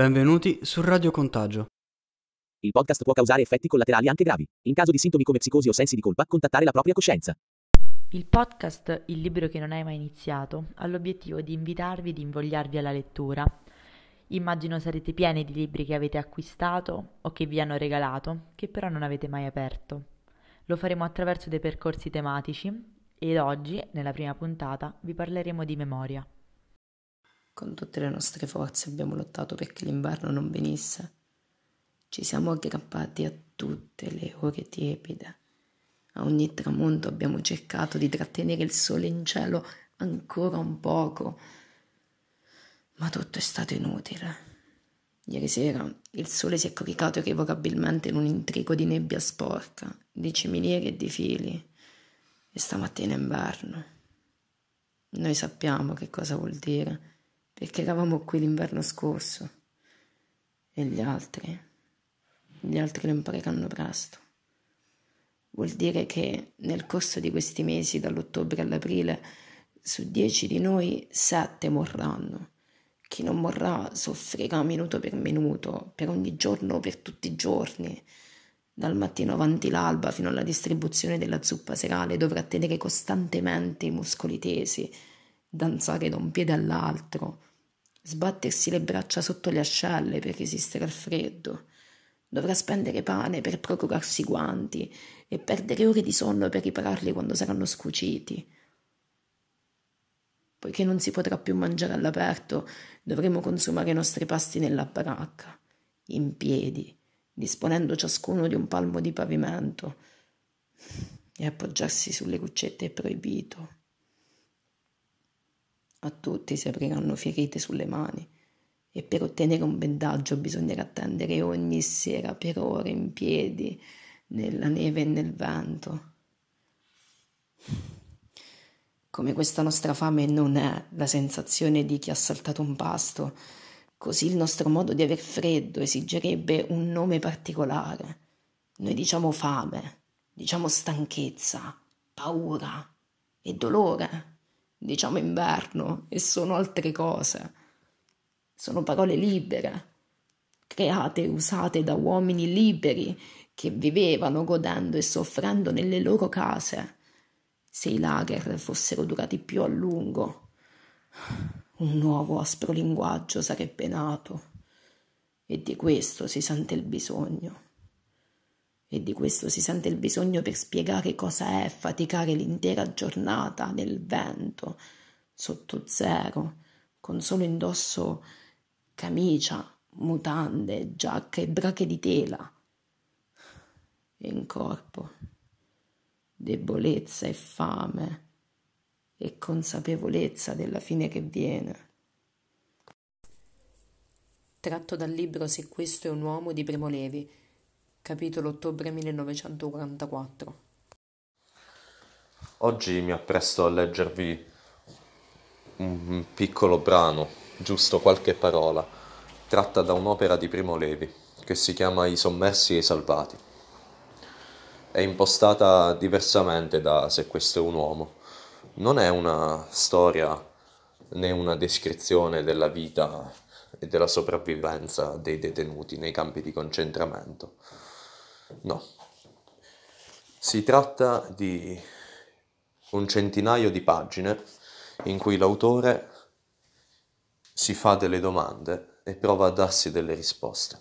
Benvenuti su Radio Contagio. Il podcast può causare effetti collaterali anche gravi. In caso di sintomi come psicosi o sensi di colpa, contattare la propria coscienza. Il podcast Il libro che non hai mai iniziato ha l'obiettivo di invitarvi, di invogliarvi alla lettura. Immagino sarete pieni di libri che avete acquistato o che vi hanno regalato, che però non avete mai aperto. Lo faremo attraverso dei percorsi tematici ed oggi, nella prima puntata, vi parleremo di memoria. Con tutte le nostre forze abbiamo lottato perché l'inverno non venisse. Ci siamo aggrappati a tutte le ore tiepide. A ogni tramonto abbiamo cercato di trattenere il sole in cielo ancora un poco. Ma tutto è stato inutile. Ieri sera il sole si è coricato irrevocabilmente in un intrigo di nebbia sporca, di ciminiere e di fili. E stamattina è inverno. Noi sappiamo che cosa vuol dire perché eravamo qui l'inverno scorso e gli altri, gli altri lo impareranno presto. Vuol dire che nel corso di questi mesi, dall'ottobre all'aprile, su dieci di noi sette morranno. Chi non morrà soffrirà minuto per minuto, per ogni giorno, per tutti i giorni. Dal mattino avanti l'alba fino alla distribuzione della zuppa serale dovrà tenere costantemente i muscoli tesi, danzare da un piede all'altro, sbattersi le braccia sotto le ascelle per resistere al freddo. Dovrà spendere pane per procurarsi guanti e perdere ore di sonno per ripararli quando saranno scuciti. Poiché non si potrà più mangiare all'aperto, dovremo consumare i nostri pasti nella baracca, in piedi, disponendo ciascuno di un palmo di pavimento, e appoggiarsi sulle cuccette è proibito. A tutti si apriranno ferite sulle mani e per ottenere un bendaggio bisognerà attendere ogni sera per ore in piedi nella neve e nel vento. Come questa nostra fame non è la sensazione di chi ha saltato un pasto, così il nostro modo di aver freddo esigerebbe un nome particolare. Noi diciamo fame, diciamo stanchezza, paura e dolore diciamo inverno, e sono altre cose. Sono parole libere, create e usate da uomini liberi che vivevano godendo e soffrendo nelle loro case. Se i lager fossero durati più a lungo, un nuovo aspro linguaggio sarebbe nato e di questo si sente il bisogno e di questo si sente il bisogno per spiegare cosa è faticare l'intera giornata nel vento, sotto zero, con solo indosso camicia, mutande, giacca e brache di tela. E in corpo debolezza e fame e consapevolezza della fine che viene. Tratto dal libro Se questo è un uomo di Primo Levi Capitolo ottobre 1944 Oggi mi appresto a leggervi un piccolo brano, giusto qualche parola, tratta da un'opera di Primo Levi, che si chiama I sommersi e i salvati. È impostata diversamente da Se questo è un uomo. Non è una storia né una descrizione della vita e della sopravvivenza dei detenuti nei campi di concentramento No. Si tratta di un centinaio di pagine in cui l'autore si fa delle domande e prova a darsi delle risposte.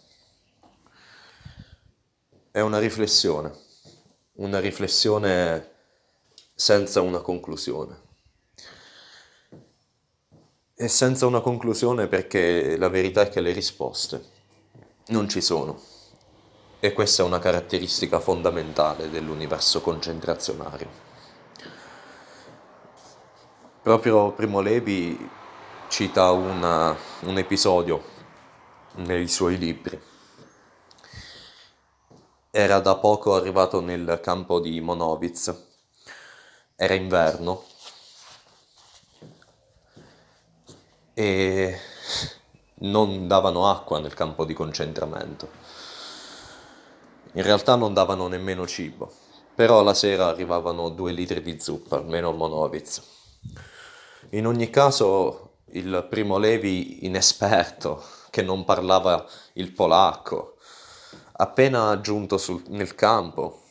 È una riflessione, una riflessione senza una conclusione. E senza una conclusione perché la verità è che le risposte non ci sono. E questa è una caratteristica fondamentale dell'universo concentrazionario. Proprio Primo Levi cita una, un episodio nei suoi libri. Era da poco arrivato nel campo di Monowitz, era inverno e non davano acqua nel campo di concentramento in realtà non davano nemmeno cibo, però la sera arrivavano due litri di zuppa, almeno a Monowitz. In ogni caso, il primo Levi, inesperto che non parlava il polacco, appena giunto sul, nel campo,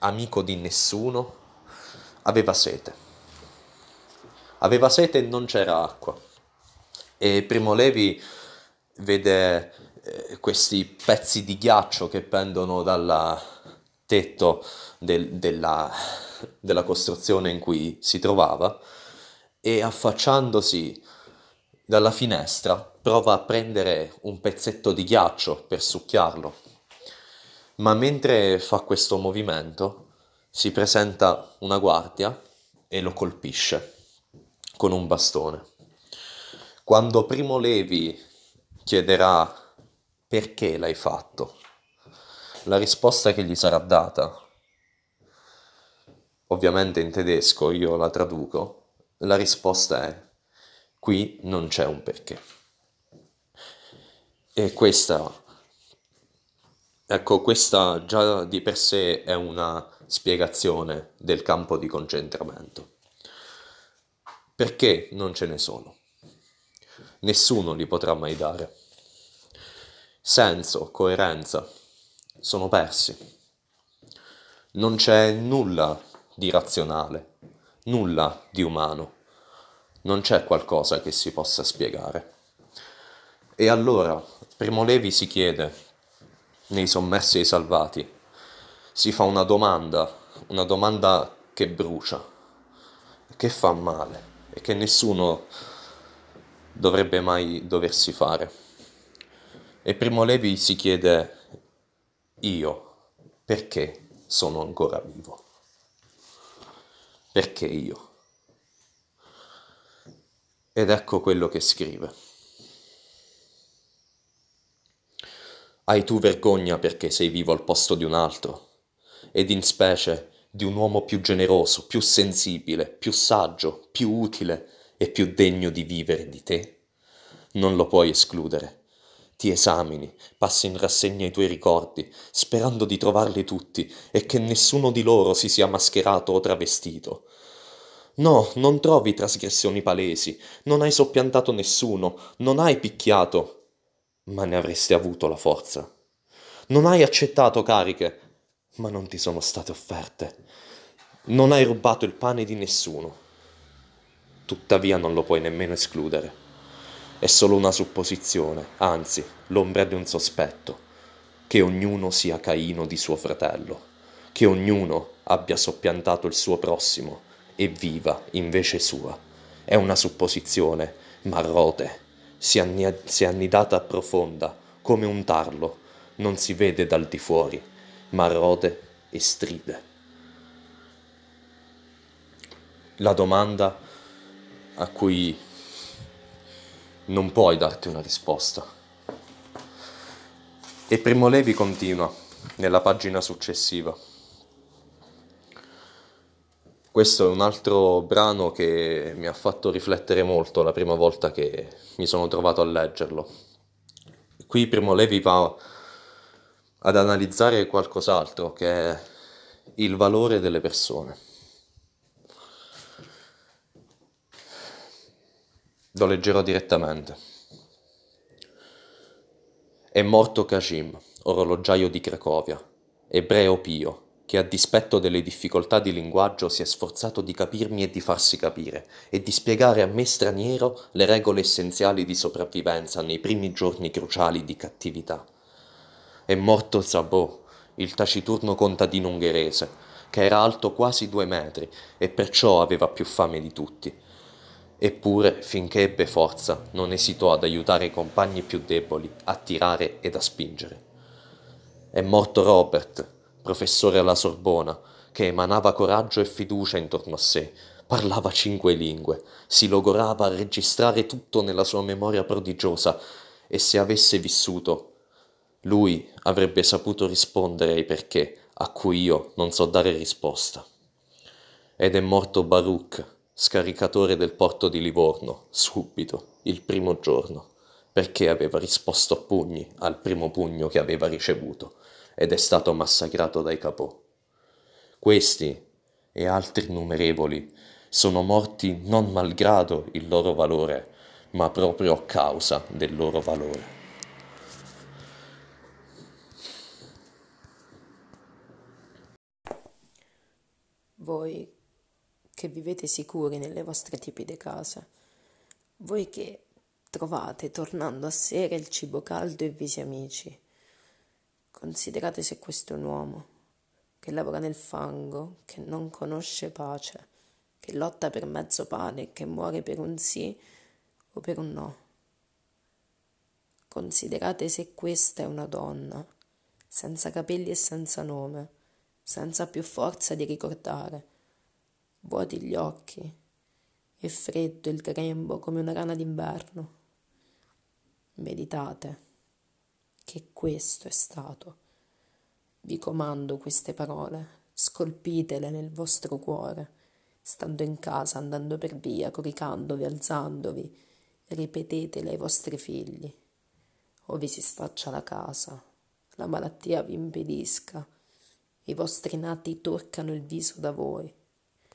amico di nessuno, aveva sete. Aveva sete e non c'era acqua. E Primo Levi vede questi pezzi di ghiaccio che pendono dal tetto del, della, della costruzione in cui si trovava e affacciandosi dalla finestra prova a prendere un pezzetto di ghiaccio per succhiarlo. Ma mentre fa questo movimento si presenta una guardia e lo colpisce con un bastone. Quando Primo Levi chiederà perché l'hai fatto, la risposta che gli sarà data, ovviamente in tedesco, io la traduco, la risposta è qui non c'è un perché. E questa, ecco, questa già di per sé è una spiegazione del campo di concentramento. Perché non ce ne sono? Nessuno li potrà mai dare. Senso, coerenza, sono persi. Non c'è nulla di razionale, nulla di umano. Non c'è qualcosa che si possa spiegare. E allora Primo Levi si chiede, nei sommersi e salvati, si fa una domanda, una domanda che brucia, che fa male e che nessuno dovrebbe mai doversi fare. E Primo Levi si chiede, io, perché sono ancora vivo? Perché io? Ed ecco quello che scrive. Hai tu vergogna perché sei vivo al posto di un altro, ed in specie di un uomo più generoso, più sensibile, più saggio, più utile e più degno di vivere di te? Non lo puoi escludere. Ti esamini, passi in rassegna i tuoi ricordi, sperando di trovarli tutti e che nessuno di loro si sia mascherato o travestito. No, non trovi trasgressioni palesi, non hai soppiantato nessuno, non hai picchiato, ma ne avresti avuto la forza. Non hai accettato cariche, ma non ti sono state offerte. Non hai rubato il pane di nessuno. Tuttavia non lo puoi nemmeno escludere. È solo una supposizione, anzi, l'ombra di un sospetto, che ognuno sia Caino di suo fratello, che ognuno abbia soppiantato il suo prossimo e viva invece sua. È una supposizione, ma rote, si, anni- si è annidata profonda, come un tarlo, non si vede dal di fuori ma rode e stride. La domanda a cui non puoi darti una risposta. E Primo Levi continua nella pagina successiva. Questo è un altro brano che mi ha fatto riflettere molto la prima volta che mi sono trovato a leggerlo. Qui Primo Levi va ad analizzare qualcos'altro che è il valore delle persone. Lo leggerò direttamente. È morto Kashim, orologiaio di Cracovia, ebreo pio, che a dispetto delle difficoltà di linguaggio si è sforzato di capirmi e di farsi capire e di spiegare a me straniero le regole essenziali di sopravvivenza nei primi giorni cruciali di cattività è morto Zabò, il taciturno contadino ungherese, che era alto quasi due metri e perciò aveva più fame di tutti. Eppure, finché ebbe forza, non esitò ad aiutare i compagni più deboli a tirare ed a spingere. È morto Robert, professore alla Sorbona, che emanava coraggio e fiducia intorno a sé, parlava cinque lingue, si logorava a registrare tutto nella sua memoria prodigiosa e se avesse vissuto lui avrebbe saputo rispondere ai perché a cui io non so dare risposta. Ed è morto Baruch, scaricatore del porto di Livorno, subito, il primo giorno, perché aveva risposto a pugni al primo pugno che aveva ricevuto ed è stato massacrato dai capò. Questi e altri innumerevoli sono morti non malgrado il loro valore, ma proprio a causa del loro valore. Voi che vivete sicuri nelle vostre tipide case, voi che trovate tornando a sera il cibo caldo e visi amici, considerate se questo è un uomo che lavora nel fango, che non conosce pace, che lotta per mezzo pane e che muore per un sì o per un no. Considerate se questa è una donna, senza capelli e senza nome, senza più forza di ricordare, vuoti gli occhi e freddo il grembo come una rana d'inverno. Meditate che questo è stato. Vi comando queste parole, scolpitele nel vostro cuore, stando in casa, andando per via, coricandovi, alzandovi, ripetetele ai vostri figli. O vi si sfaccia la casa, la malattia vi impedisca, i vostri nati toccano il viso da voi